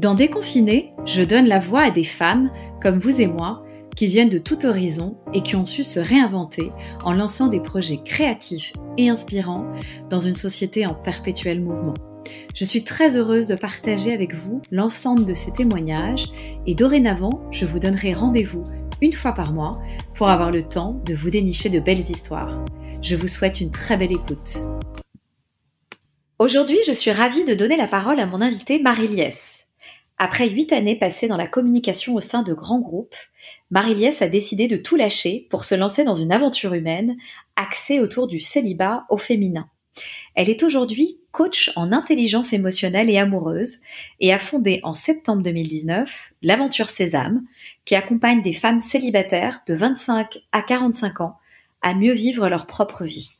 Dans Déconfiné, je donne la voix à des femmes, comme vous et moi, qui viennent de tout horizon et qui ont su se réinventer en lançant des projets créatifs et inspirants dans une société en perpétuel mouvement. Je suis très heureuse de partager avec vous l'ensemble de ces témoignages et dorénavant, je vous donnerai rendez-vous une fois par mois pour avoir le temps de vous dénicher de belles histoires. Je vous souhaite une très belle écoute. Aujourd'hui, je suis ravie de donner la parole à mon invitée Marie Liès. Après huit années passées dans la communication au sein de grands groupes, Marie-Liès a décidé de tout lâcher pour se lancer dans une aventure humaine axée autour du célibat au féminin. Elle est aujourd'hui coach en intelligence émotionnelle et amoureuse et a fondé en septembre 2019 l'aventure Sésame qui accompagne des femmes célibataires de 25 à 45 ans à mieux vivre leur propre vie.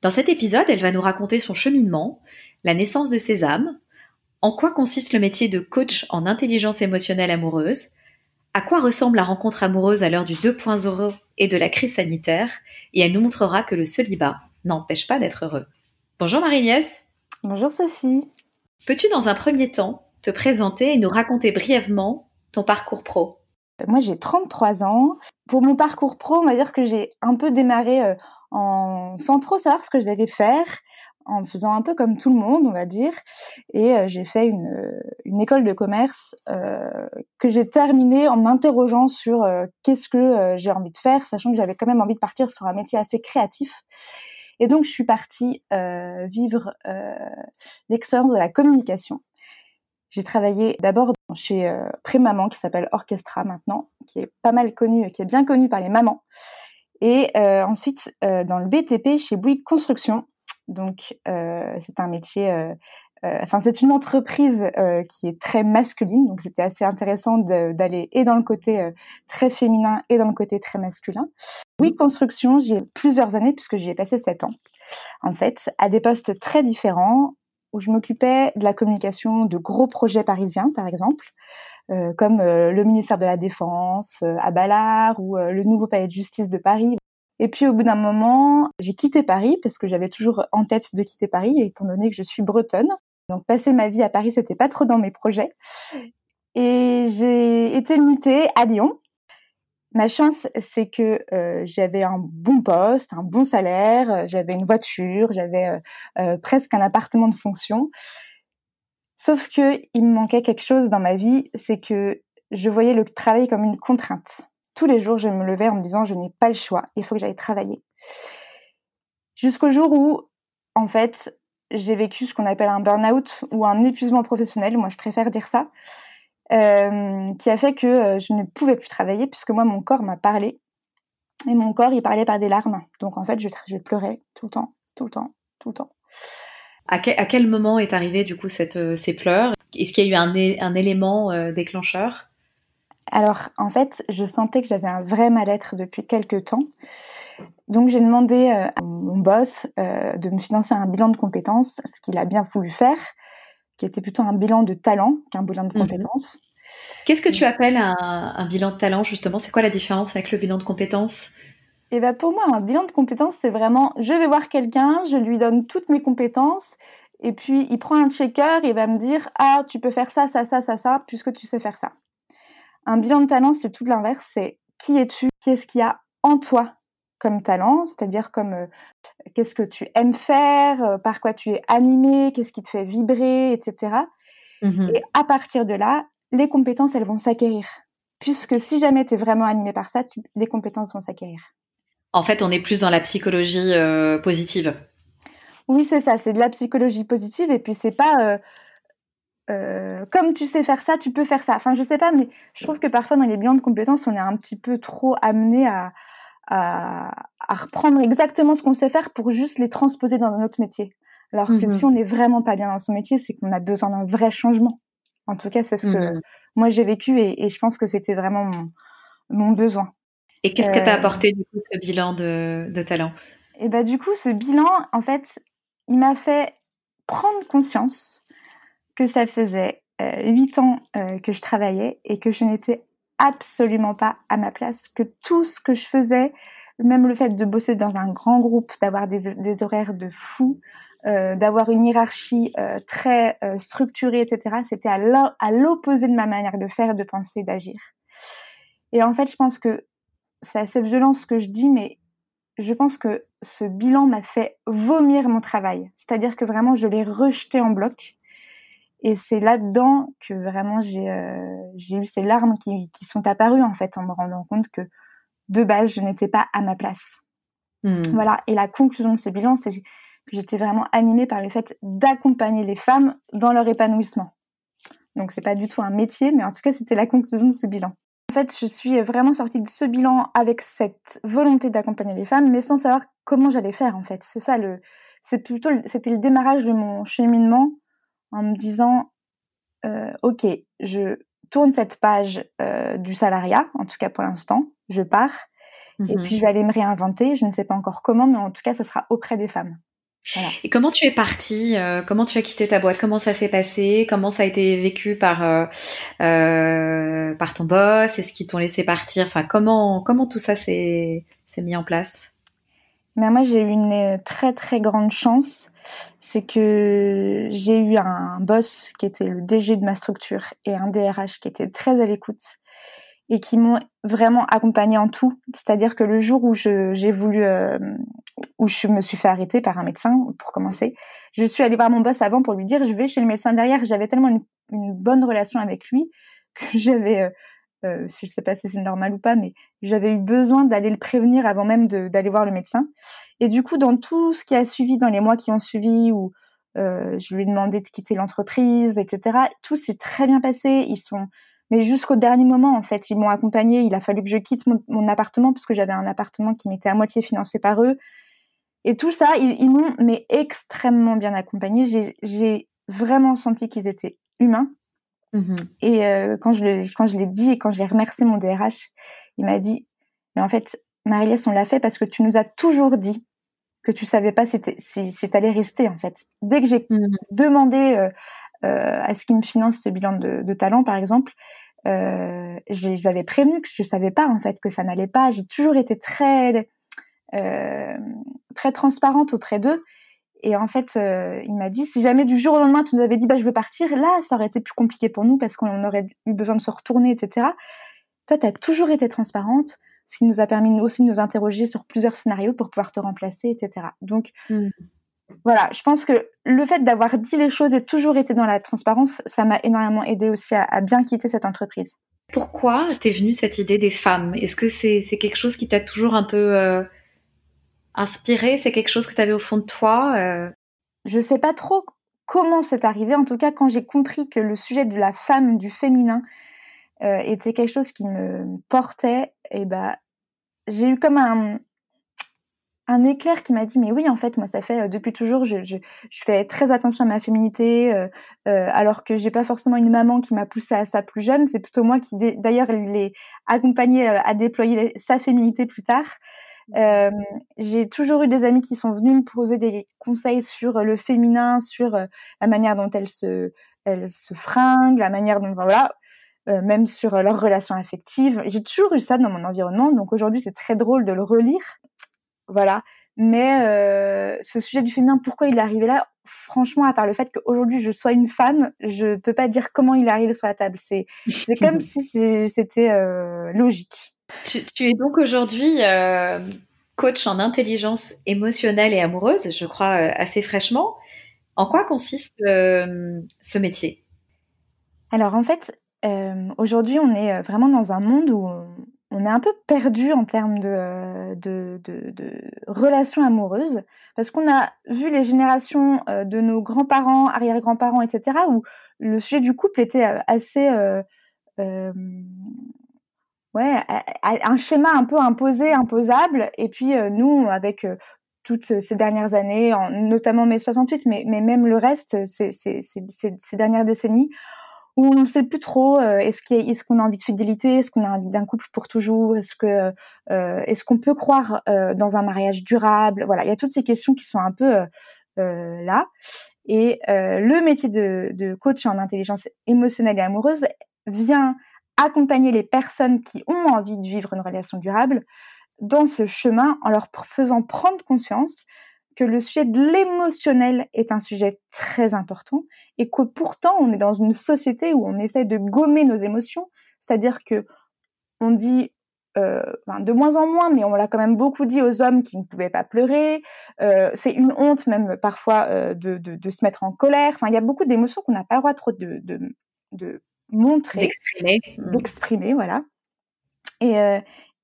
Dans cet épisode, elle va nous raconter son cheminement, la naissance de Sésame, en quoi consiste le métier de coach en intelligence émotionnelle amoureuse? À quoi ressemble la rencontre amoureuse à l'heure du 2.0 et de la crise sanitaire? Et elle nous montrera que le célibat n'empêche pas d'être heureux. Bonjour Marie-Liès. Bonjour Sophie. Peux-tu dans un premier temps te présenter et nous raconter brièvement ton parcours pro? Moi j'ai 33 ans. Pour mon parcours pro, on va dire que j'ai un peu démarré euh, en sans trop savoir ce que j'allais faire en faisant un peu comme tout le monde, on va dire. Et euh, j'ai fait une, euh, une, école de commerce euh, que j'ai terminée en m'interrogeant sur qu'est-ce que j'ai envie de faire, sachant que j'avais quand même envie de partir sur un métier assez créatif. Et donc, je suis partie vivre l'expérience de la communication. J'ai travaillé d'abord chez Prémaman, qui s'appelle Orchestra maintenant, qui est pas mal connu, qui est bien connu par les mamans. Et ensuite, dans le BTP chez Bouygues Construction, donc, euh, c'est un métier, euh, euh, enfin, c'est une entreprise qui est très masculine. Donc, c'était assez intéressant d'aller et dans le côté très féminin et dans le côté très masculin. Oui, construction, j'y ai plusieurs années puisque j'y ai passé sept ans, en fait, à des postes très différents où je m'occupais de la communication de gros projets parisiens, par exemple, euh, comme euh, le ministère de la Défense euh, à Ballard ou le nouveau palais de justice de Paris. Et puis au bout d'un moment, j'ai quitté Paris parce que j'avais toujours en tête de quitter Paris, étant donné que je suis bretonne. Donc passer ma vie à Paris, c'était pas trop dans mes projets. Et j'ai été mutée à Lyon. Ma chance, c'est que euh, j'avais un bon poste, un bon salaire, j'avais une voiture, j'avais euh, euh, presque un appartement de fonction. Sauf que il me manquait quelque chose dans ma vie, c'est que je voyais le travail comme une contrainte tous les jours, je me levais en me disant, je n'ai pas le choix, il faut que j'aille travailler. Jusqu'au jour où, en fait, j'ai vécu ce qu'on appelle un burn-out ou un épuisement professionnel, moi je préfère dire ça, euh, qui a fait que euh, je ne pouvais plus travailler puisque moi mon corps m'a parlé et mon corps il parlait par des larmes. Donc en fait je, pleurais tout le temps, tout le temps, tout le temps. À quel, moment est arrivé du coup euh, ces pleurs? Est-ce qu'il y a eu un élément déclencheur? Alors, en fait, je sentais que j'avais un vrai mal-être depuis quelques temps. Donc, j'ai demandé euh, à mon boss euh, de me financer un bilan de compétences, ce qu'il a bien voulu faire, qui était plutôt un bilan de talent qu'un bilan de mhm. compétences. Qu'est-ce que tu appelles un, bilan de talent, justement? C'est quoi la différence avec le bilan de compétences? Eh ben, pour moi, un bilan de compétences, c'est vraiment, je vais voir quelqu'un, je lui donne toutes mes compétences, et puis il prend un checker et va me dire, ah, tu peux faire ça, ça, ça, ça, ça, puisque tu sais faire ça. Un bilan de talent, c'est tout l'inverse, c'est qui es-tu, qu'est-ce qu'il y a en toi comme talent, c'est-à-dire comme euh, qu'est-ce que tu aimes faire, euh, par quoi tu es animé, qu'est-ce qui te fait vibrer, etc. Mmh Et à partir de là, les compétences, elles vont s'acquérir. Puisque si jamais tu es vraiment animé par ça, les compétences vont s'acquérir. En fait, on est plus dans la psychologie euh, positive. Oui, c'est ça, c'est de la psychologie positive et puis c'est pas euh, comme tu sais faire ça, tu peux faire ça. Enfin, je sais pas, mais je trouve que parfois dans les bilans de compétences, on est un petit peu trop amené à, à, à reprendre exactement ce qu'on sait faire pour juste les transposer dans notre métier. Alors que mmh si on n'est vraiment pas bien dans son métier, c'est qu'on a besoin d'un vrai changement. En tout cas, c'est ce que mmh moi j'ai vécu et, et, je pense que c'était vraiment mon, mon, besoin. Et qu'est-ce que t'a euh, apporté du coup ce bilan de, de talent? Et bah du coup, ce bilan, en fait, il m'a fait prendre conscience que ça faisait euh, huit ans euh, que je travaillais et que je n'étais absolument pas à ma place, que tout ce que je faisais, même le fait de bosser dans un grand groupe, d'avoir des, horaires de fou, d'avoir une hiérarchie très structurée, etc. C'était à l'opposé de ma manière de faire, de penser, d'agir. Et en fait, je pense que c'est assez violent ce que je dis, mais je pense que ce bilan m'a fait vomir mon travail. C'est-à-dire que vraiment, je l'ai rejeté en bloc. Et c'est là-dedans que vraiment j'ai euh, eu ces larmes qui, qui, sont apparues en fait en me rendant compte que de base je n'étais pas à ma place. Hmm. Voilà. Et la conclusion de ce bilan, c'est que j'étais vraiment animée par le fait d'accompagner les femmes dans leur épanouissement. Donc c'est pas du tout un métier, mais en tout cas c'était la conclusion de ce bilan. En fait, je suis vraiment sortie de ce bilan avec cette volonté d'accompagner les femmes, mais sans savoir comment j'allais faire en fait. C'est ça le, c'est plutôt, c'était le démarrage de mon cheminement en me disant, euh, ok, je tourne cette page euh, du salariat, en tout cas pour l'instant, je pars, et mmh puis je vais aller me réinventer. Je ne sais pas encore comment, mais en tout cas, ce sera auprès des femmes. Et comment tu es partie euh, Comment tu as quitté ta boîte Comment ça s'est passé Comment ça a été vécu par euh, euh, par ton boss Est-ce qu'ils t'ont laissé partir Enfin, comment comment tout ça s'est s'est mis en place? Mais moi, j'ai eu une très très grande chance, c'est que j'ai eu un boss qui était le DG de ma structure et un DRH qui était très à l'écoute et qui m'ont vraiment accompagné en tout. C'est-à-dire que le jour où j'ai voulu, euh, je me suis fait arrêter par un médecin, pour commencer, je suis allée voir mon boss avant pour lui dire je vais chez le médecin derrière. J'avais tellement une, une, bonne relation avec lui que j'avais, euh, euh, je sais pas si c'est normal ou pas, mais j'avais eu besoin d'aller le prévenir avant même d'aller voir le médecin. Et du coup, dans tout ce qui a suivi, dans les mois qui ont suivi, où euh, je lui ai demandé de quitter l'entreprise, etc., tout s'est très bien passé. Ils sont mais jusqu'au dernier moment, en fait, ils m'ont accompagné. Il a fallu que je quitte mon, appartement parce que j'avais un appartement qui m'était à moitié financé par eux. Et tout ça, ils, m'ont mais extrêmement bien accompagné. J'ai vraiment senti qu'ils étaient humains. Mmh et euh, quand je quand je l'ai dit et quand j'ai remercié mon DRH, il m'a dit mais en fait, marie on l'a fait parce que tu nous as toujours dit que tu savais pas si si, t'allais rester en fait. Dès que j'ai mmh demandé euh, euh, à ce qu'ils me financent ce bilan de, de talent, par exemple, euh, je les avais prévenus que je savais pas en fait que ça n'allait pas. J'ai toujours été très euh, très transparente auprès d'eux. Et en fait, euh, il m'a dit si jamais du jour au lendemain tu nous avais dit bah je veux partir, là ça aurait été plus compliqué pour nous parce qu'on aurait eu besoin de se retourner, etc. Toi, tu as toujours été transparente, ce qui nous a permis aussi de nous interroger sur plusieurs scénarios pour pouvoir te remplacer, etc. Donc mmh voilà, je pense que le fait d'avoir dit les choses et toujours été dans la transparence, ça m'a énormément aidé aussi à, bien quitter cette entreprise. Pourquoi t'es venue cette idée des femmes? Est-ce que c'est quelque chose qui t'a toujours un peu euh, inspiré C'est quelque chose que tu avais au fond de toi euh? Je sais pas trop comment c'est arrivé. En tout cas, quand j'ai compris que le sujet de la femme, du féminin, euh, était quelque chose qui me portait, et eh ben, j'ai eu comme un, un éclair qui m'a dit mais oui en fait moi ça fait euh, depuis toujours je, fais très attention à ma féminité euh, alors que j'ai pas forcément une maman qui m'a poussé à ça plus jeune c'est plutôt moi qui d'ailleurs l'ai accompagnée à déployer sa féminité plus tard euh, j'ai toujours eu des amis qui sont venus me poser des conseils sur le féminin sur la manière dont elles se elles se fringuent la manière dont voilà même sur leurs relations affectives. J'ai toujours eu ça dans mon environnement, donc aujourd'hui c'est très drôle de le relire voilà. Mais euh, ce sujet du féminin, pourquoi il est arrivé là? Franchement, à part le fait qu'aujourd'hui je sois une femme, je peux pas dire comment il est arrivé sur la table. C'est c'est comme si c'était euh, logique. Tu, es donc aujourd'hui euh, coach en intelligence émotionnelle et amoureuse, je crois assez fraîchement. En quoi consiste ce métier? Alors en fait, aujourd'hui on est vraiment dans un monde où on est un peu perdu en termes de, relations amoureuses parce qu'on a vu les générations euh, de nos grands-parents, arrière-grands-parents, etc., où le sujet du couple était euh, assez... Euh, un schéma un peu imposé, imposable. Et puis nous, avec toutes ces dernières années, notamment mai 68, mais, mais même le reste, ces, dernières décennies, où on ne sait plus trop euh, est-ce qu'on qu'on a envie de fidélité, est-ce qu'on a envie d'un couple pour toujours, est-ce que euh, est-ce qu'on peut croire euh, dans un mariage durable, voilà, il y a toutes ces questions qui sont un peu là. Et le métier de, de coach en intelligence émotionnelle et amoureuse vient accompagner les personnes qui ont envie de vivre une relation durable dans ce chemin en leur faisant prendre conscience que le sujet de l'émotionnel est un sujet très important et que pourtant on est dans une société où on essaie de gommer nos émotions, c'est-à-dire que on dit euh, de moins en moins, mais on l'a quand même beaucoup dit aux hommes qui ne pouvaient pas pleurer. Euh, c'est une honte même parfois euh, de, se mettre en colère. Enfin, il y a beaucoup d'émotions qu'on n'a pas le droit trop de montrer, d'exprimer, d'exprimer, voilà. Et, euh,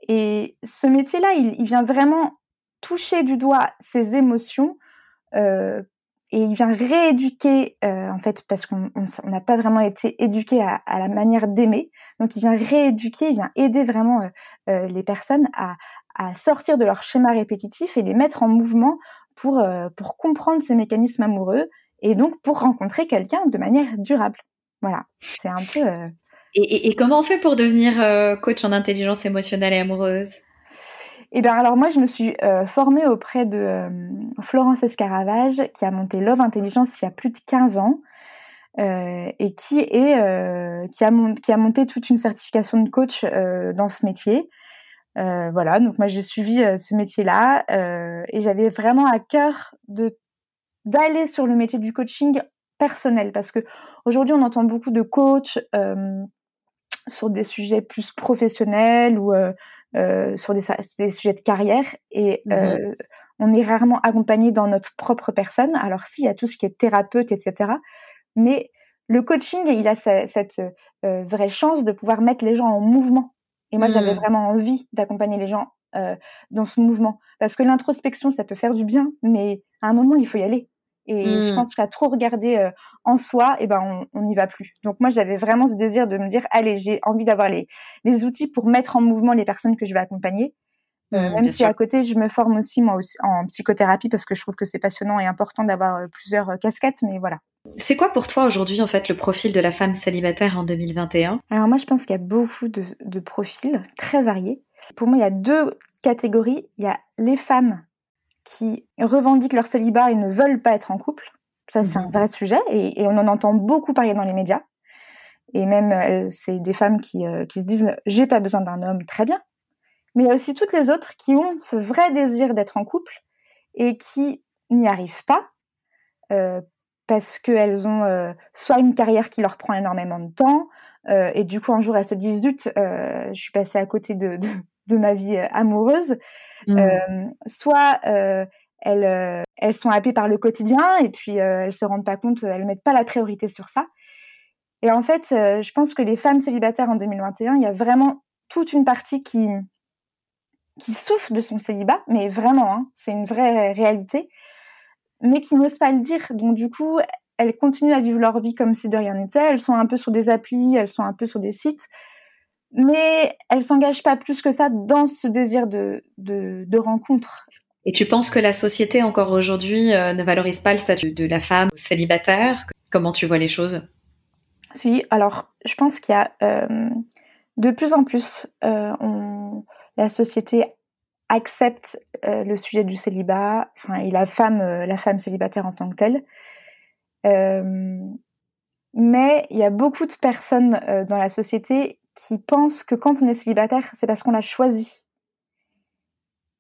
et ce métier-là, il, il, vient vraiment toucher du doigt ces émotions euh, et il vient rééduquer euh, en fait parce qu'on n'a pas vraiment été éduqué à, à, la manière d'aimer. Donc il vient rééduquer il vient aider vraiment les personnes à, à, sortir de leur schéma répétitif et les mettre en mouvement pour pour comprendre ces mécanismes amoureux et donc pour rencontrer quelqu'un de manière durable voilà. C'est un peu euh, et, et, et, comment on fait pour devenir coach en intelligence émotionnelle et amoureuse? Eh bien, alors moi, je me suis euh, formée auprès de euh, Florence Escaravage, qui a monté Love Intelligence il y a plus de 15 ans, euh, et qui est euh, qui a, qui a monté toute une certification de coach euh, dans ce métier. voilà, donc moi j'ai suivi ce métier-là et j'avais vraiment à cœur de d'aller sur le métier du coaching personnel parce que aujourd'hui on entend beaucoup de coachs sur des sujets plus professionnels ou euh, sur des, des, sujets de carrière et mmh on est rarement accompagné dans notre propre personne. Alors s'il y a tout ce qui est thérapeute, etc. Mais le coaching, il a cette, cette vraie chance de pouvoir mettre les gens en mouvement. Et moi, mmh. j'avais vraiment envie d'accompagner les gens dans ce mouvement. Parce que l'introspection, ça peut faire du bien, mais à un moment, il faut y aller. Et mmh. je pense qu'à trop regarder euh, en soi, et eh ben on n'y va plus. Donc moi j'avais vraiment ce désir de me dire allez j'ai envie d'avoir les les outils pour mettre en mouvement les personnes que je vais accompagner. Euh, mmh, même si sûr. à côté je me forme aussi moi aussi en psychothérapie parce que je trouve que c'est passionnant et important d'avoir euh, plusieurs euh, casquettes. Mais voilà. C'est quoi pour toi aujourd'hui en fait le profil de la femme célibataire en 2021 Alors moi je pense qu'il y a beaucoup de, de profils très variés. Pour moi il y a deux catégories. Il y a les femmes qui revendiquent leur célibat et ne veulent pas être en couple. Ça, c'est un vrai sujet et, et, on en entend beaucoup parler dans les médias. Et même, euh, c'est des femmes qui, euh, qui se disent j'ai pas besoin d'un homme, très bien. Mais il y a aussi toutes les autres qui ont ce vrai désir d'être en couple et qui n'y arrivent pas euh, parce qu'elles ont euh, soit une carrière qui leur prend énormément de temps euh, et du coup un jour elles se disent zut, je suis passée à côté de, de, de ma vie amoureuse Mmh. Euh, soit euh, elles, euh, elles sont happées par le quotidien et puis elles se rendent pas compte, elles mettent pas la priorité sur ça. Et en fait, je pense que les femmes célibataires en 2021, il y a vraiment toute une partie qui qui souffre de son célibat, mais vraiment, hein, c'est une vraie réalité, mais qui n'osent pas le dire. Donc du coup, elles continuent à vivre leur vie comme si de rien n'était. Elles sont un peu sur des applis, elles sont un peu sur des sites, mais elle s'engage pas plus que ça dans ce désir de, de, de rencontre. Et tu penses que la société encore aujourd'hui euh, ne valorise pas le statut de la femme célibataire? Comment tu vois les choses? Si, alors je pense qu'il y a euh, de plus en plus, euh, on, la société accepte euh, le sujet du célibat, enfin et la femme, la femme célibataire en tant que telle. Mais il y a beaucoup de personnes dans la société qui pensent que quand on est célibataire, c'est parce qu'on l'a choisi.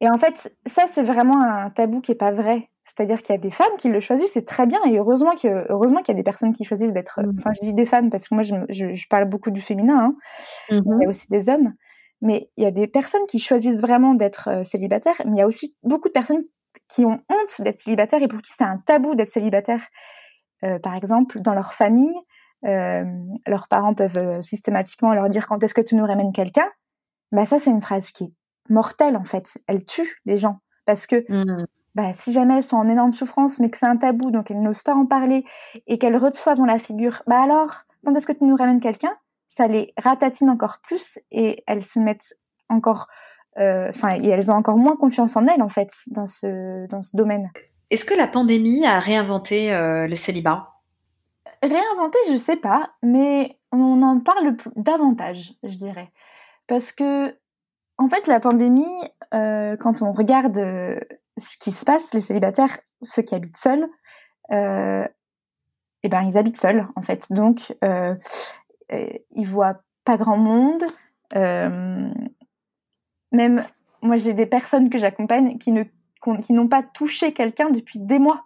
Et en fait, ça, c'est vraiment un tabou qui est pas vrai. C'est-à-dire qu'il y a des femmes qui le choisissent, c'est très bien, et heureusement que heureusement qu'il y a des personnes qui choisissent d'être. Mmh. Enfin, je dis des femmes parce que moi, je, je, je parle beaucoup du féminin. Hein. Mmh. Il y a aussi des hommes, mais il y a des personnes qui choisissent vraiment d'être euh, célibataires, mais il y a aussi beaucoup de personnes qui ont honte d'être célibataires et pour qui c'est un tabou d'être célibataire. Euh, par exemple, dans leur famille, euh, leurs parents peuvent euh, systématiquement leur dire quand est-ce que tu nous ramènes quelqu'un, bah ça c'est une phrase qui est mortelle en fait. Elle tue les gens parce que mmh. bah, si jamais elles sont en énorme souffrance mais que c'est un tabou donc elles n'osent pas en parler et qu'elles reçoivent dans la figure, bah alors quand est-ce que tu nous ramènes quelqu'un, ça les ratatine encore plus et elles se mettent encore enfin euh, et elles ont encore moins confiance en elles en fait dans ce dans ce domaine. Est-ce que la pandémie a réinventé euh, le célibat? Réinventer, je sais pas, mais on en parle davantage, je dirais. Parce que, en fait, la pandémie, euh, quand on regarde euh, ce qui se passe, les célibataires, ceux qui habitent seuls, euh, eh ben, ils habitent seuls, en fait. Donc, euh, ils voient pas grand monde. Euh, même, moi, j'ai des personnes que j'accompagne qui ne qui n'ont pas touché quelqu'un depuis des mois.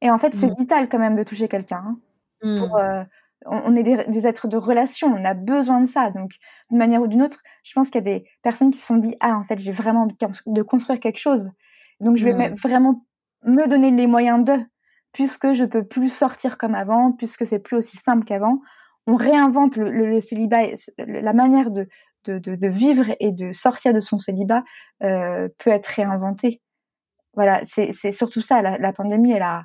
Et en fait, c'est Mm. vital quand même de toucher quelqu'un. hein, Mm. pour, euh, on on est des, des êtres de relation, on a besoin de ça. Donc, d'une manière ou d'une autre, je pense qu'il y a des personnes qui se sont dit Ah, en fait, j'ai vraiment envie de construire quelque chose. Donc, je vais Mm. me- vraiment me donner les moyens de, puisque je peux plus sortir comme avant, puisque c'est plus aussi simple qu'avant. On réinvente le, le- le célibat, et la manière de, de, de- de vivre et de sortir de son célibat euh, peut être réinventée. Voilà, c'est c'est surtout ça. La, la pandémie, elle a,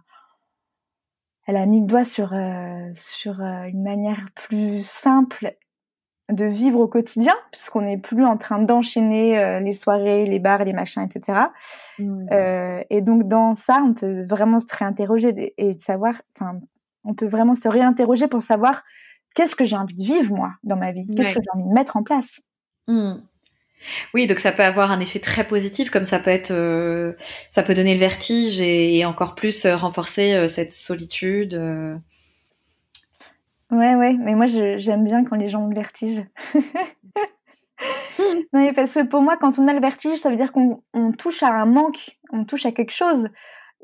elle a mis le doigt sur, euh, sur euh, une manière plus simple de vivre au quotidien, puisqu'on n'est plus en train d'enchaîner euh, les soirées, les bars, les machins, etc. Mm. Euh, et donc dans ça, on peut vraiment se réinterroger et, de savoir, enfin, on peut vraiment se réinterroger pour savoir qu'est-ce que j'ai envie de vivre moi dans ma vie, qu'est-ce Ouais. que j'ai envie de mettre en place. Mm. Oui, donc ça peut avoir un effet très positif, comme ça peut être, euh, ça peut donner le vertige et, et encore plus euh, renforcer euh, cette solitude. Ouais, ouais, mais moi j'aime bien quand les gens ont le vertige. non, mais parce que pour moi, quand on a le vertige, ça veut dire qu'on on touche à un manque, on touche à quelque chose,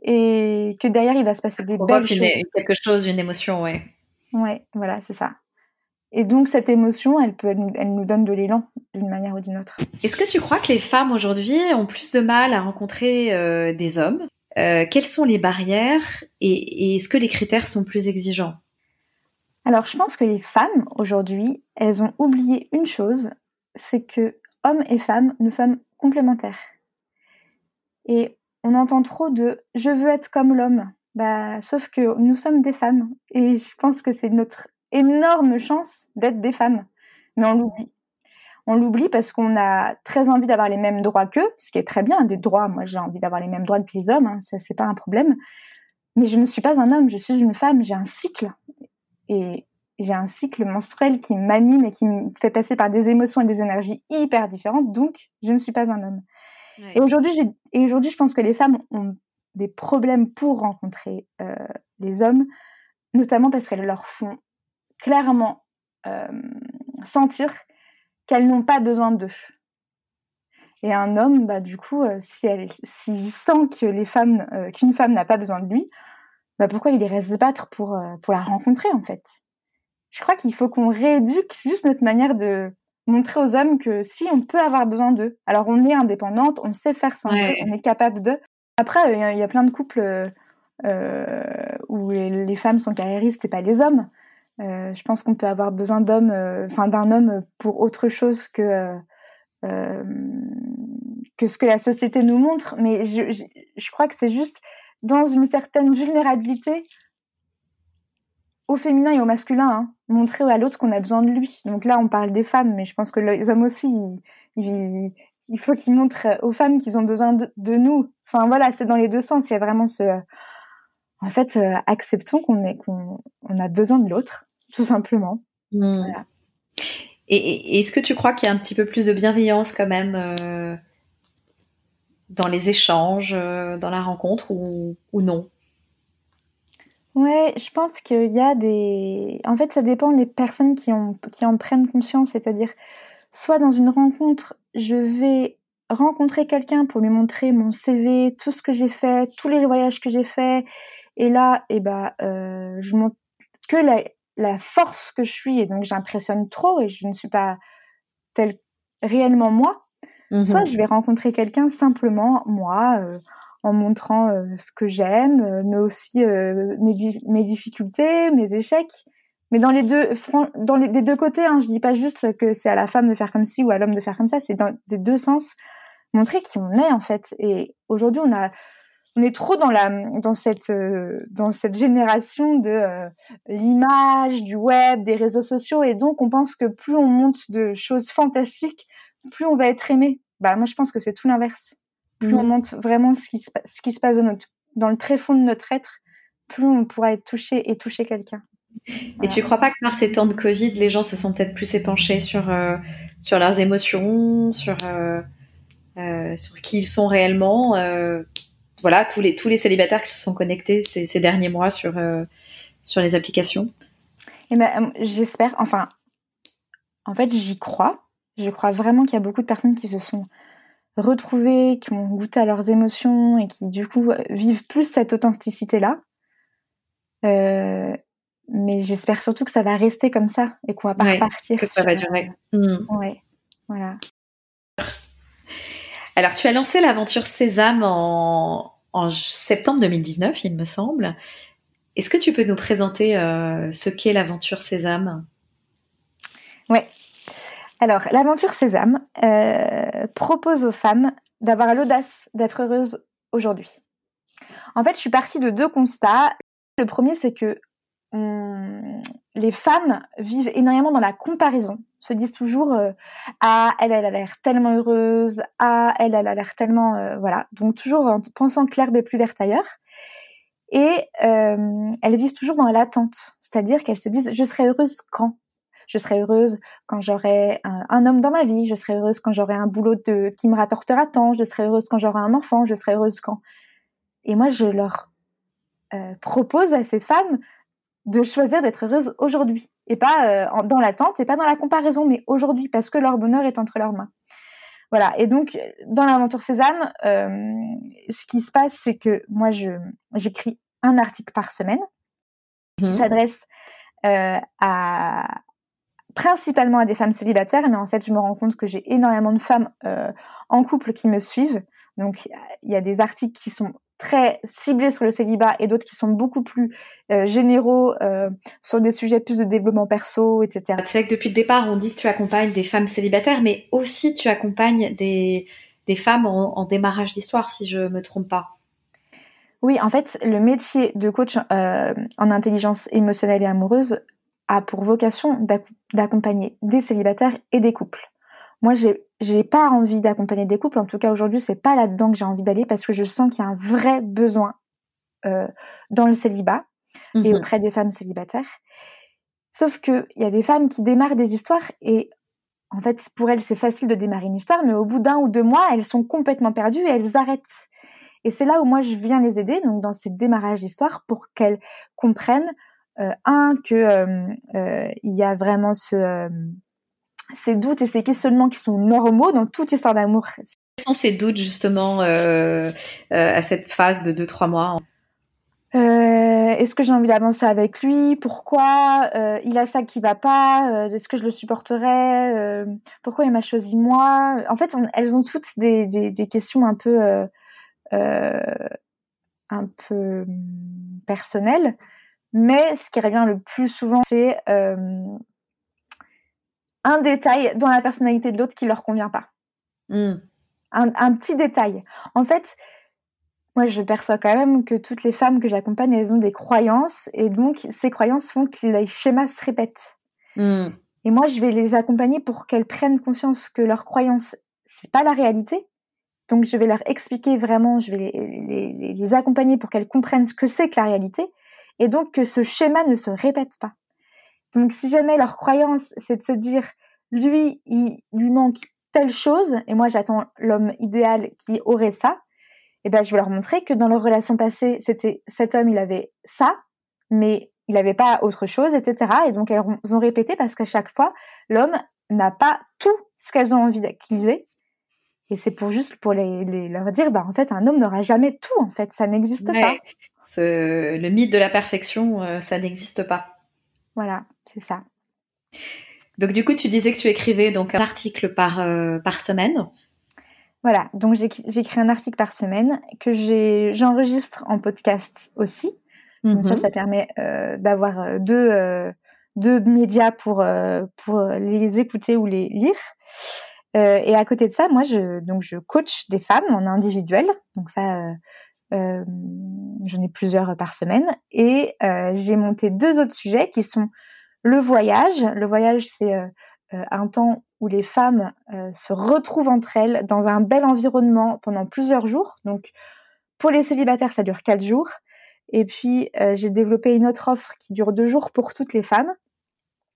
et que derrière il va se passer des On belles voit choses. une, quelque chose, une émotion, ouais. Ouais, voilà, c'est ça. Et donc cette émotion, elle peut, elle nous donne de l'élan d'une manière ou d'une autre. Est-ce que tu crois que les femmes aujourd'hui ont plus de mal à rencontrer euh, des hommes? Euh, Quelles sont les barrières et, et est-ce que les critères sont plus exigeants? Alors, je pense que les femmes aujourd'hui, elles ont oublié une chose, c'est que hommes et femmes, nous sommes complémentaires. Et on entend trop de je veux être comme l'homme. Bah, sauf que nous sommes des femmes. Et je pense que c'est notre énorme chance d'être des femmes. Mais on l'oublie. On l'oublie parce qu'on a très envie d'avoir les mêmes droits qu'eux, ce qui est très bien, des droits. Moi, j'ai envie d'avoir les mêmes droits que les hommes, hein, ça, c'est pas un problème. Mais je ne suis pas un homme, je suis une femme, j'ai un cycle. Et j'ai un cycle menstruel qui m'anime et qui me fait passer par des émotions et des énergies hyper différentes, donc je ne suis pas un homme. Et aujourd'hui, et aujourd'hui, je pense que les femmes ont des problèmes pour rencontrer euh, les hommes, notamment parce qu'elles leur font clairement euh, sentir qu'elles n'ont pas besoin d'eux. Et un homme, bah, du coup, euh, si elle, s'il sent que les femmes, euh, qu'une femme n'a pas besoin de lui, bah, pourquoi il irait se battre pour, pour la rencontrer, en fait? Je crois qu'il faut qu'on rééduque juste notre manière de montrer aux hommes que si on peut avoir besoin d'eux. Alors, on est indépendante, on sait faire sans Ouais. on est capable de. Après, il y a- il y, a plein de couples où les, les femmes sont carriéristes et pas les hommes. Euh, je pense qu'on peut avoir besoin euh, d'un homme pour autre chose que euh, que ce que la société nous montre. Mais je, je, crois que c'est juste dans une certaine vulnérabilité au féminin et au masculin, hein, montrer à l'autre qu'on a besoin de lui. Donc là, on parle des femmes, mais je pense que les hommes aussi, il faut qu'ils montrent aux femmes qu'ils ont besoin de, de nous. Enfin voilà, c'est dans les deux sens. Il y a vraiment ce, en fait, acceptons qu'on est, qu'on on a besoin de l'autre, tout simplement. Mm. Voilà. Et, est-ce que tu crois qu'il y a un petit peu plus de bienveillance quand même euh, dans les échanges, euh, dans la rencontre ou, ou non? Ouais, je pense qu'il y a des. En fait, ça dépend des personnes qui, ont, qui en prennent conscience. C'est-à-dire, soit dans une rencontre, je vais rencontrer quelqu'un pour lui montrer mon CV, tout ce que j'ai fait, tous les voyages que j'ai faits. Et là, eh ben, euh, je montre que la, la force que je suis et donc j'impressionne trop et je ne suis pas telle réellement moi. Soit je vais rencontrer quelqu'un simplement, moi, euh, en montrant euh, ce que j'aime, euh, mais aussi mes, di- mes difficultés, mes échecs. Mais dans les deux, dans les, des deux côtés, hein, je dis pas juste que c'est à la femme de faire comme ci ou à l'homme de faire comme ça, c'est dans des deux sens, montrer qui on est en fait. Et aujourd'hui, on a, on est trop dans la, dans cette, euh, dans cette génération de euh, l'image, du web, des réseaux sociaux, et donc on pense que plus on monte de choses fantastiques, plus on va être aimé. Bah moi je pense que c'est tout l'inverse. Plus on Mhm. montre vraiment ce qui se, pa- ce qui se passe dans, notre, dans le tréfonds de notre être, plus on pourra être touché et toucher quelqu'un. Et tu crois pas que par ces temps de Covid, les gens se sont peut-être plus épanchés sur, euh, sur leurs émotions, sur, sur qui ils sont réellement Voilà, tous les, tous les célibataires qui se sont connectés ces, ces derniers mois sur, euh, sur les applications. Et ben, euh, j'espère, enfin, en fait, j'y crois. Je crois vraiment qu'il y a beaucoup de personnes qui se sont retrouvé, qui ont goûté à leurs émotions et qui du coup vivent plus cette authenticité-là. Euh, mais j'espère surtout que ça va rester comme ça et qu'on va pas repartir. Que ça va durer. Hmm. Ouais, voilà. Alors, tu as lancé l'aventure Sésame en, septembre 2019, il me semble. Est-ce que tu peux nous présenter euh, ce qu'est l'aventure Sésame? Ouais. Alors, l'aventure Sésame euh, propose aux femmes d'avoir l'audace d'être heureuses aujourd'hui. En fait, je suis partie de deux constats. Le premier, c'est que les femmes vivent énormément dans la comparaison, se disent toujours euh, ah elle elle a l'air tellement heureuse, ah elle elle a l'air tellement euh, voilà, donc toujours en pensant que l'herbe est plus verte ailleurs. Et euh, elles vivent toujours dans l'attente, c'est-à-dire qu'elles se disent je serai heureuse quand? Je serai heureuse quand j'aurai un, homme dans ma vie, je serai heureuse quand j'aurai un boulot qui me rapportera tant, je serai heureuse quand j'aurai un enfant, je serai heureuse quand? Et moi, je leur propose à ces femmes de choisir d'être heureuse aujourd'hui et pas euh, dans l'attente et pas dans la comparaison, mais aujourd'hui parce que leur bonheur est entre leurs mains. Voilà. Et donc, dans l'aventure Sésame, euh, ce qui se passe, c'est que moi, je j'écris un article par semaine qui mmh. s'adresse euh, à principalement à des femmes célibataires, mais en fait, je me rends compte que j'ai énormément de femmes en couple qui me suivent. Donc, il y a des articles qui sont très ciblés sur le célibat et d'autres qui sont beaucoup plus euh, généraux euh, sur des sujets plus de développement perso, etc. C'est vrai que depuis le départ, on dit que tu accompagnes des femmes célibataires, mais aussi tu accompagnes des, des femmes en, démarrage d'histoire, si je me trompe pas. Oui, en fait, le métier de coach euh, en intelligence émotionnelle et amoureuse a pour vocation d'accompagner des célibataires et des couples. Moi, j'ai j'ai pas envie d'accompagner des couples. En tout cas, aujourd'hui, c'est pas là-dedans que j'ai envie d'aller parce que je sens qu'il y a un vrai besoin euh, dans le célibat et mmh auprès des femmes célibataires. Sauf que il y a des femmes qui démarrent des histoires et en fait, pour elles, c'est facile de démarrer une histoire, mais au bout d'un ou deux mois, elles sont complètement perdues et elles arrêtent. Et c'est là où moi je viens les aider, donc dans ces démarrages d'histoire, pour qu'elles comprennent euh, un que euh, euh il y a vraiment ce ces doutes et ces questionnements qui sont normaux dans toute histoire d'amour. Quels sont ces doutes justement euh, euh, à cette phase de 2-3 mois? Euh, Est-ce que j'ai envie d'avancer avec lui? Pourquoi? Il a ça qui va pas? Est-ce que je le supporterais euh, Pourquoi il m'a choisi moi? En fait, elles ont toutes des, des, des questions un peu un peu hum, personnelles. Mais ce qui revient le plus souvent, c'est un détail dans la personnalité de l'autre qui leur convient pas. Hmm. Un, petit détail. En fait, moi, je perçois quand même que toutes les femmes que j'accompagne, elles ont des croyances, et donc ces croyances font que les schémas se répètent. Hmm. Et moi, je vais les accompagner pour qu'elles prennent conscience que leurs croyances, c'est pas la réalité. Donc, je vais leur expliquer vraiment, je vais les, les accompagner pour qu'elles comprennent ce que c'est que la réalité, et donc que ce schéma ne se répète pas. Donc, si jamais leur croyance, c'est de se dire, lui, il lui manque telle chose, et moi, j'attends l'homme idéal qui aurait ça, et eh ben, je vais leur montrer que dans leur relation passée, c'était cet homme, il avait ça, mais il n'avait pas autre chose, etc. Et donc, elles ont répété parce qu'à chaque fois, l'homme n'a pas tout ce qu'elles ont envie d'acquérir. Et c'est pour juste pour les, leur dire, bah, en fait, un homme n'aura jamais tout, en fait, ça n'existe pas. le mythe de la perfection, euh, ça n'existe pas. Voilà, c'est ça. Donc du coup, tu disais que tu écrivais donc un article par, euh, par semaine. Voilà, donc j'écris un article par semaine que j'enregistre en podcast aussi. Donc ça, mhm. ça permet euh, d'avoir euh, deux, deux médias pour, pour les écouter ou les lire. et à côté de ça, moi, je, donc je coach des femmes en individuel. Donc ça, j'en ai plusieurs par semaine. Et euh, j'ai monté deux autres sujets qui sont le voyage. Le voyage, c'est euh, euh, un temps où les femmes se retrouvent entre elles dans un bel environnement pendant plusieurs jours. Donc, pour les célibataires, ça dure quatre jours. Et puis, j'ai développé une autre offre qui dure deux jours pour toutes les femmes.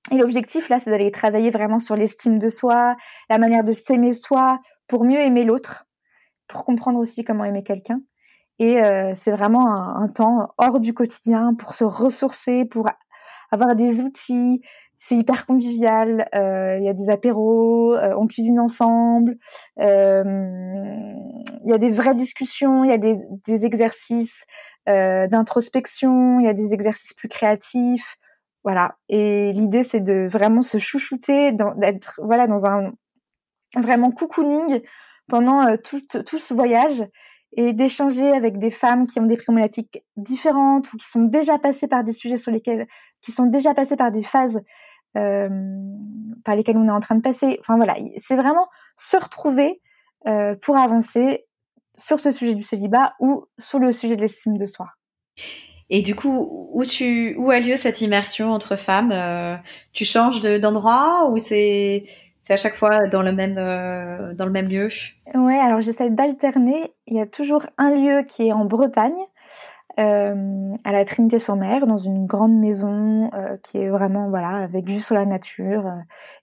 Et l'objectif, là, c'est d'aller travailler vraiment sur l'estime de soi, la manière de s'aimer soi, pour mieux aimer l'autre, pour comprendre aussi comment aimer quelqu'un. Et euh, c'est vraiment un, temps hors du quotidien pour se ressourcer, pour avoir des outils. c'est hyper convivial. Il y a des apéros, on cuisine ensemble. Il y a des vraies discussions, il y a des, exercices d'introspection, il y a des exercices plus créatifs. Voilà. Et l'idée, c'est de vraiment se chouchouter, d'être voilà dans un vraiment cocooning pendant euh, tout, tout ce voyage et d'échanger avec des femmes qui ont des problématiques différentes ou qui sont déjà passées par des sujets sur lesquels, qui sont déjà passées par des phases euh, par lesquelles on est en train de passer. Enfin voilà, c'est vraiment se retrouver euh, pour avancer sur ce sujet du célibat ou sur le sujet de l'estime de soi. Et du coup, où tu où a lieu cette immersion entre femmes? Euh, Tu changes d'endroit ou c'est c'est à chaque fois dans le même euh, dans le même lieu Ouais, alors j'essaie d'alterner. Il y a toujours un lieu qui est en Bretagne, euh, à la Trinité-sur-Mer, dans une grande maison euh, qui est vraiment voilà avec vue sur la nature euh,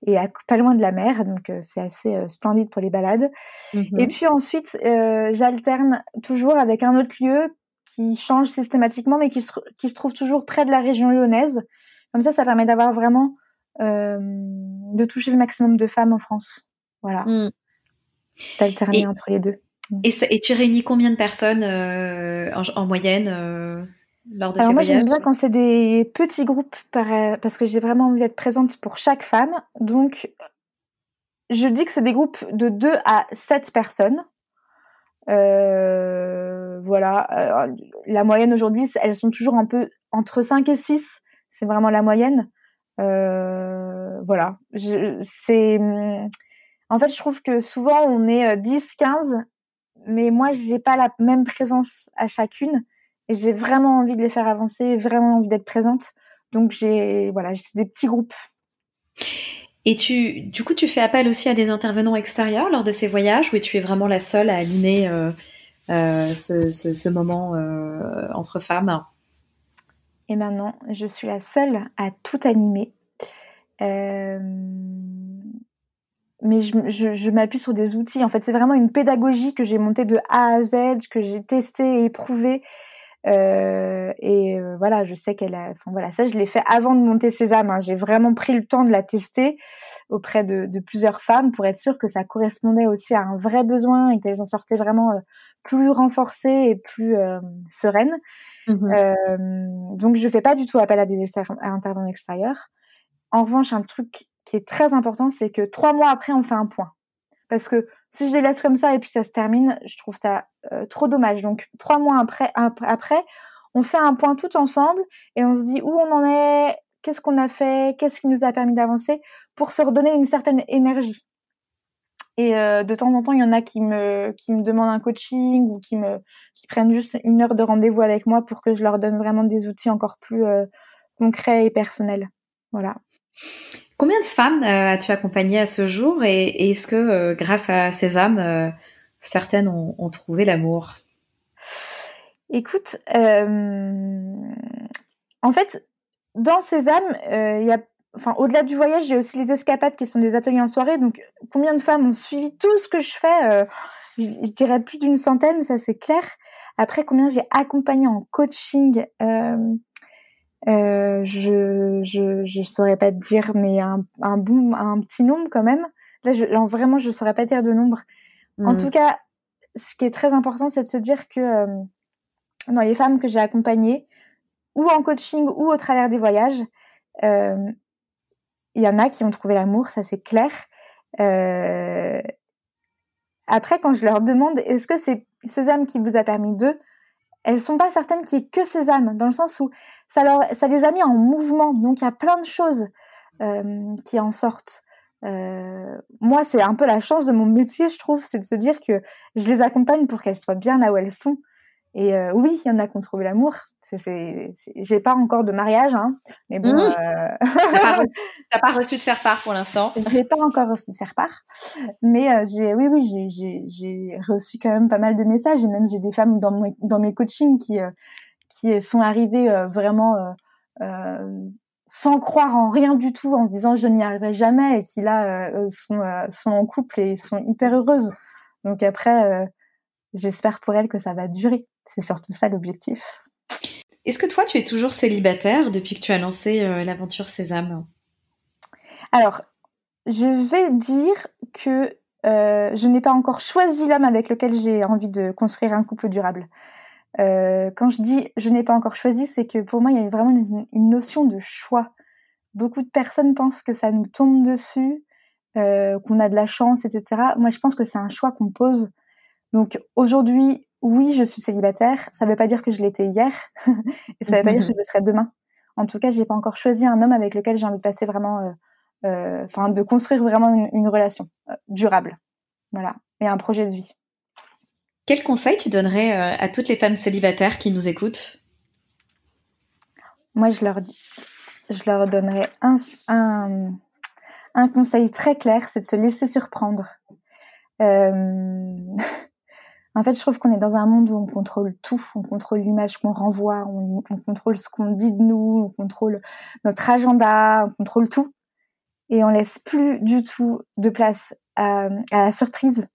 et à, pas loin de la mer, donc c'est assez splendide pour les balades. Mm-hmm. Et puis ensuite, j'alterne toujours avec un autre lieu qui change systématiquement, mais qui se, qui se trouve toujours près de la région lyonnaise. Comme ça, ça permet d'avoir vraiment de toucher le maximum de femmes en France. Voilà. Mm. D'alterner entre les deux. Mm. Et, et, tu réunis combien de personnes euh, en, en, moyenne euh, lors de Alors ces moi j'aime bien quand c'est des petits groupes par, parce que j'ai vraiment envie d'être présente pour chaque femme. Donc je dis que c'est des groupes de 2 à 7 personnes. Euh, voilà. Euh, la moyenne aujourd'hui, elles sont toujours un peu entre 5 et 6. C'est vraiment la moyenne. Euh, voilà. C'est, en fait, je trouve que souvent on est 10, 15, mais moi, j'ai pas la même présence à chacune. Et j'ai vraiment envie de les faire avancer, vraiment envie d'être présente. Donc j'ai, voilà, c'est des petits groupes. Et tu, du coup, tu fais appel aussi à des intervenants extérieurs lors de ces voyages ou tu es vraiment la seule à animer euh, euh, ce, moment euh, entre femmes? Et maintenant, je suis la seule à tout animer. Euh, mais je, m'appuie sur des outils. En fait, c'est vraiment une pédagogie que j'ai montée de A à Z, que j'ai testée et éprouvée euh, et euh, voilà, je sais qu'elle a. Enfin voilà, ça je l'ai fait avant de monter Sésame. Hein. J'ai vraiment pris le temps de la tester auprès de, de, plusieurs femmes pour être sûre que ça correspondait aussi à un vrai besoin et qu'elles en sortaient vraiment euh, plus renforcées et plus sereines. Mmh donc je fais pas du tout appel à des intervenants extérieurs. En revanche, un truc qui est très important, c'est que trois mois après, on fait un point. Parce que si je les laisse comme ça et puis ça se termine, je trouve ça euh, trop dommage. Donc trois mois après, après, on fait un point tout ensemble et on se dit où on en est, qu'est-ce qu'on a fait, qu'est-ce qui nous a permis d'avancer pour se redonner une certaine énergie. Et euh, de temps en temps, il y en a qui me qui me demandent un coaching ou qui me qui prennent juste une heure de rendez-vous avec moi pour que je leur donne vraiment des outils encore plus euh, concrets et personnels. Voilà. Combien de femmes euh, as-tu accompagné à ce jour et, est-ce que euh, grâce à ces âmes, euh, certaines ont, trouvé l'amour? Écoute, en fait, dans ces âmes, enfin, au-delà du voyage, j'ai aussi les escapades qui sont des ateliers en soirée. Donc, combien de femmes ont suivi tout ce que je fais? Je, dirais plus d'une centaine, ça c'est clair. Après, combien j'ai accompagné en coaching? Je, je je saurais pas te dire, mais un un bon un petit nombre quand même. Là, je, vraiment, je saurais pas dire de nombre. En tout cas, ce qui est très important, c'est de se dire que euh, dans les femmes que j'ai accompagnées, ou en coaching ou au travers des voyages, euh, il y en a qui ont trouvé l'amour, ça c'est clair. Euh, après, quand je leur demande, est-ce que c'est ces âmes qui vous a permis d'eux, elles sont pas certaines qu'il y ait que ces âmes, dans le sens où ça, les a mis en mouvement. Donc il y a plein de choses euh, qui en sortent. Euh, moi, c'est un peu la chance de mon métier, je trouve, c'est de se dire que je les accompagne pour qu'elles soient bien là où elles sont. Et euh, oui, il y en a qui ont trouvé l'amour. J'ai pas encore de mariage, hein, mais bon. Mmh. Euh... T'as pas, reçu de faire part pour l'instant. J'ai pas encore reçu de faire part, mais euh, j'ai, oui, oui, j'ai, reçu quand même pas mal de messages et même j'ai des femmes dans mes, dans mes coachings qui, qui sont arrivées vraiment sans croire en rien du tout, en se disant je n'y arriverai jamais et qui là sont, sont en couple et sont hyper heureuses. Donc après, j'espère pour elles que ça va durer. C'est surtout ça l'objectif. Est-ce que toi, tu es toujours célibataire depuis que tu as lancé euh, l'aventure Sésame? Alors, je vais dire que euh, je n'ai pas encore choisi l'homme avec lequel j'ai envie de construire un couple durable. Euh, quand je dis je n'ai pas encore choisi, c'est que pour moi, il y a vraiment une, notion de choix. Beaucoup de personnes pensent que ça nous tombe dessus, qu'on a de la chance, etc. Moi, je pense que c'est un choix qu'on pose. Donc aujourd'hui, oui, je suis célibataire. Ça ne veut pas dire que je l'étais hier, et ça ne veut pas dire que je le serai demain. En tout cas, j'ai pas encore choisi un homme avec lequel j'ai envie de passer vraiment, euh, euh, enfin, de construire vraiment une, une relation euh, durable, voilà, et un projet de vie. Quel conseil tu donnerais à toutes les femmes célibataires qui nous écoutent? Moi, je leur dis, je leur donnerais un, un, un conseil très clair, c'est de se laisser surprendre. Euh... En fait, je trouve qu'on est dans un monde où on contrôle tout. On contrôle l'image qu'on renvoie, on, contrôle ce qu'on dit de nous, on contrôle notre agenda, on contrôle tout. Et on laisse plus du tout de place à, la surprise.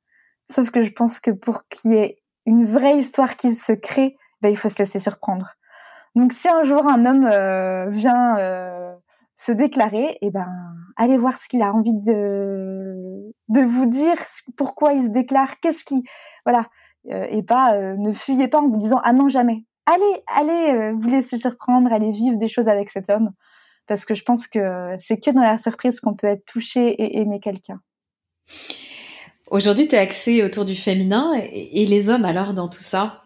Sauf que je pense que pour qu'il y ait une vraie histoire qui se crée, ben, il faut se laisser surprendre. Donc si un jour un homme euh, vient euh, se déclarer, eh ben allez voir ce qu'il a envie de de vous dire, pourquoi il se déclare, qu'est-ce qui voilà, euh, et pas euh, ne fuyez pas en vous disant ah non jamais. Allez, allez euh, vous laisser surprendre, allez vivre des choses avec cet homme parce que je pense que c'est que dans la surprise qu'on peut être touché et aimer quelqu'un. Aujourd'hui, tu es axé autour du féminin et les hommes alors dans tout ça?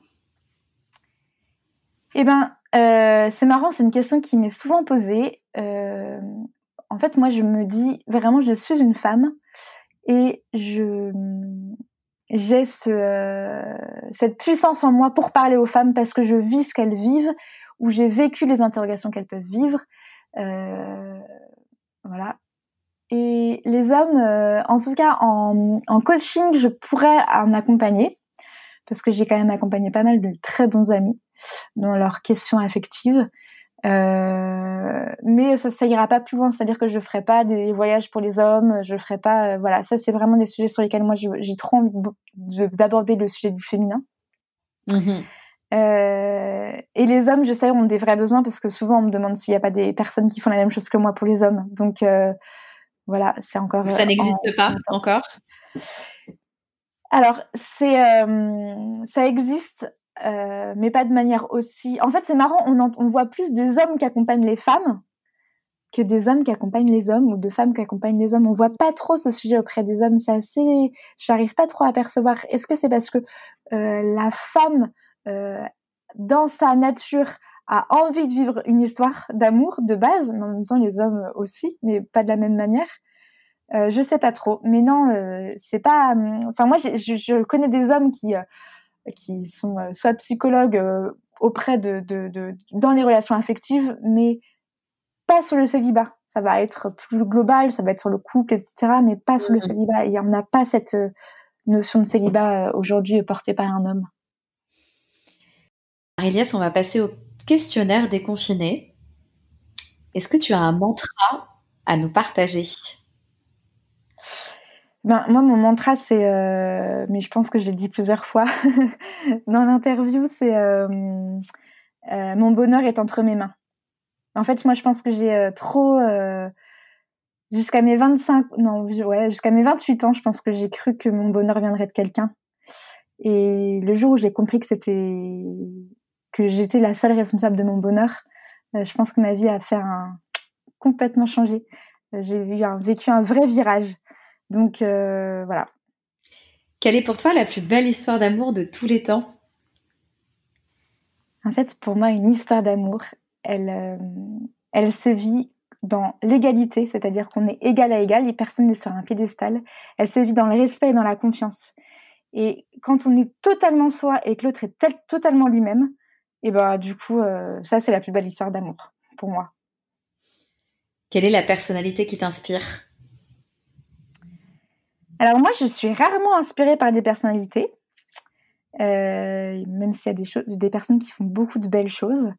Eh ben, euh, c'est marrant, c'est une question qui m'est souvent posée. Euh, en fait, moi, je me dis vraiment, je suis une femme et je j'ai ce, euh, cette puissance en moi pour parler aux femmes parce que je vis ce qu'elles vivent ou j'ai vécu les interrogations qu'elles peuvent vivre. Euh, voilà. Et les hommes, euh, en tout cas en, en, coaching, je pourrais en accompagner parce que j'ai quand même accompagné pas mal de très bons amis dans leurs questions affectives. Euh, mais ça, ça ira pas plus loin, c'est-à-dire que je ferai pas des voyages pour les hommes, je ferai pas, euh, voilà, ça c'est vraiment des sujets sur lesquels moi j'ai trop envie d'aborder le sujet du féminin. Mmh euh, et les hommes, je sais, ont des vrais besoins parce que souvent on me demande s'il n'y a pas des personnes qui font la même chose que moi pour les hommes. Donc euh, voilà, c'est encore. Ça n'existe pas encore? Alors c'est, ça existe euh, mais pas de manière aussi. En fait, c'est marrant, on, voit plus des hommes qui accompagnent les femmes que des hommes qui accompagnent les hommes ou de femmes qui accompagnent les hommes. On voit pas trop ce sujet auprès des hommes. C'est assez, j'arrive pas trop à percevoir. Est-ce que c'est parce que euh, la femme, euh, dans sa nature, a envie de vivre une histoire d'amour de base, mais en même temps les hommes aussi, mais pas de la même manière? Euh, je sais pas trop, mais non, c'est pas. Enfin moi, je, connais des hommes qui qui sont euh, soit psychologues euh, auprès de, de, de, dans les relations affectives, mais pas sur le célibat. Ça va être plus global, ça va être sur le couple, etc., mais pas sur le célibat. Il n'y en a pas cette euh, notion de célibat aujourd'hui portée par un homme. Marie-Liesse, on va passer au questionnaire déconfiné. Est-ce que tu as un mantra à nous partager? Ben, moi, mon mantra, c'est, euh, mais je pense que je l'ai dit plusieurs fois dans l'interview, c'est euh, euh, mon bonheur est entre mes mains. En fait, moi, je pense que j'ai trop, jusqu'à mes 25, non, ouais, jusqu'à mes 28 ans, je pense que j'ai cru que mon bonheur viendrait de quelqu'un. Et le jour où j'ai compris que c'était, que j'étais la seule responsable de mon bonheur, je pense que ma vie a fait un, complètement changé. J'ai vécu un vrai virage. Donc euh, voilà. Quelle est pour toi la plus belle histoire d'amour de tous les temps? En fait, pour moi, une histoire d'amour, elle, euh, elle se vit dans l'égalité, c'est-à-dire qu'on est égal à égal et personne n'est sur un piédestal. Elle se vit dans le respect et dans la confiance. Et quand on est totalement soi et que l'autre est totalement lui-même, et ben du coup, euh, ça c'est la plus belle histoire d'amour pour moi. Quelle est la personnalité qui t'inspire? Alors moi, je suis rarement inspirée par des personnalités, euh, même s'il y a des, choses, des personnes qui font beaucoup de belles choses.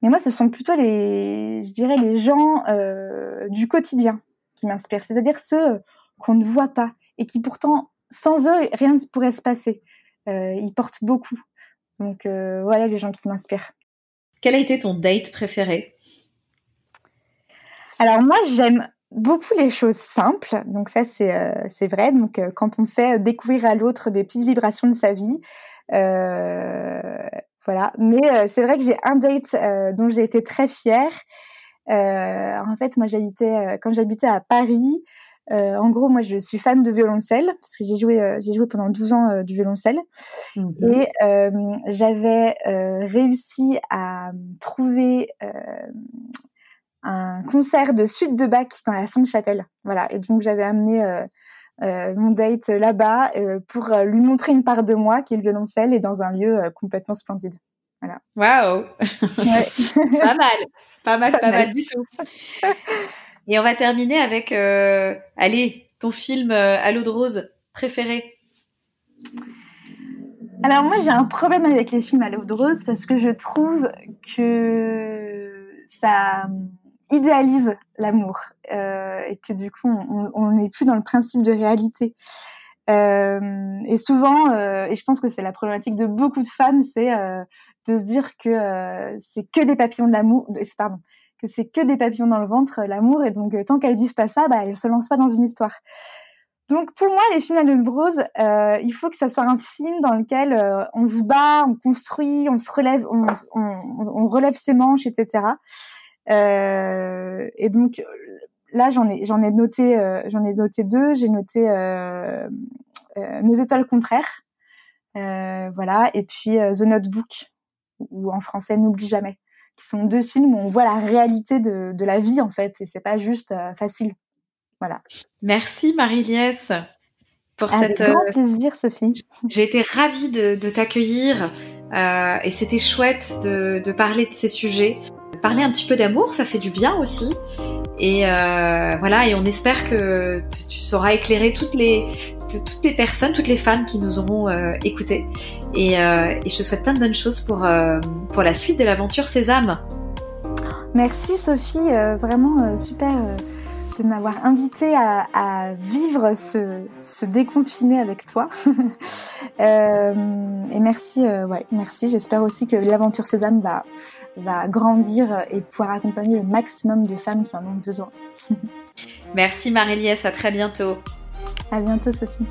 Mais moi, ce sont plutôt les, je dirais, les gens euh, du quotidien qui m'inspirent, c'est-à-dire ceux qu'on ne voit pas et qui pourtant, sans eux, rien ne pourrait se passer. Euh, ils portent beaucoup. Donc voilà les gens qui m'inspirent. Quel a été ton date préféré? Alors moi, j'aime beaucoup les choses simples. Donc ça, c'est euh, c'est vrai. Donc euh, quand on fait découvrir à l'autre des petites vibrations de sa vie, euh, voilà. Mais c'est vrai que j'ai un date dont j'ai été très fière. en fait, moi, j'habitais quand j'habitais à Paris. en gros, moi, je suis fan de violoncelle parce que j'ai joué, j'ai joué pendant 12 ans du violoncelle mmh et j'avais réussi à trouver un concert de suite de Bach dans la Sainte-Chapelle. Voilà. Et donc j'avais amené euh, euh, mon date là-bas euh, pour lui montrer une part de moi qui est le violoncelle et dans un lieu complètement splendide. Voilà. Waouh. pas mal, pas mal, pas, mal. du tout. Et on va terminer avec, allez, ton film à l'eau de rose préféré. Alors moi j'ai un problème avec les films à l'eau de rose parce que je trouve que ça idéalise l'amour euh, et que du coup on n'est plus dans le principe de réalité. Euh, et souvent, euh, et je pense que c'est la problématique de beaucoup de femmes, c'est de se dire que c'est que des papillons de l'amour, pardon, que c'est que des papillons dans le ventre l'amour, et donc tant qu'elles vivent pas ça, bah elles se lancent pas dans une histoire. Donc pour moi, les films à Rose, euh, il faut que ça soit un film dans lequel on se bat, on construit, on se relève, on relève ses manches, etc. Euh, et donc là, j'en ai, j'en ai noté, euh, j'en ai noté deux. J'ai noté euh, Nos étoiles contraires, voilà, et puis The Notebook, ou en français N'oublie jamais, qui sont deux films où on voit la réalité de, de la vie en fait, et c'est pas juste facile. Voilà. Merci Marie-Liesse pour Avec cette. grand plaisir, Sophie. J'ai été ravie de, de t'accueillir euh, et c'était chouette de, de, parler de ces sujets parler un petit peu d'amour, ça fait du bien aussi. Et euh, voilà, et on espère que tu, sauras éclairer toutes les, personnes, toutes les femmes qui nous auront euh, écoutés. Et, euh, et, je te souhaite plein de bonnes choses pour, euh, pour la suite de l'aventure Sésame. Merci Sophie, vraiment super de m'avoir invité à, à, vivre ce, ce déconfiné avec toi. euh, et merci, euh, ouais, merci. J'espère aussi que l'aventure Sésame va, va grandir et pouvoir accompagner le maximum de femmes qui en ont besoin. merci Marie-Liesse, à très bientôt. À bientôt Sophie.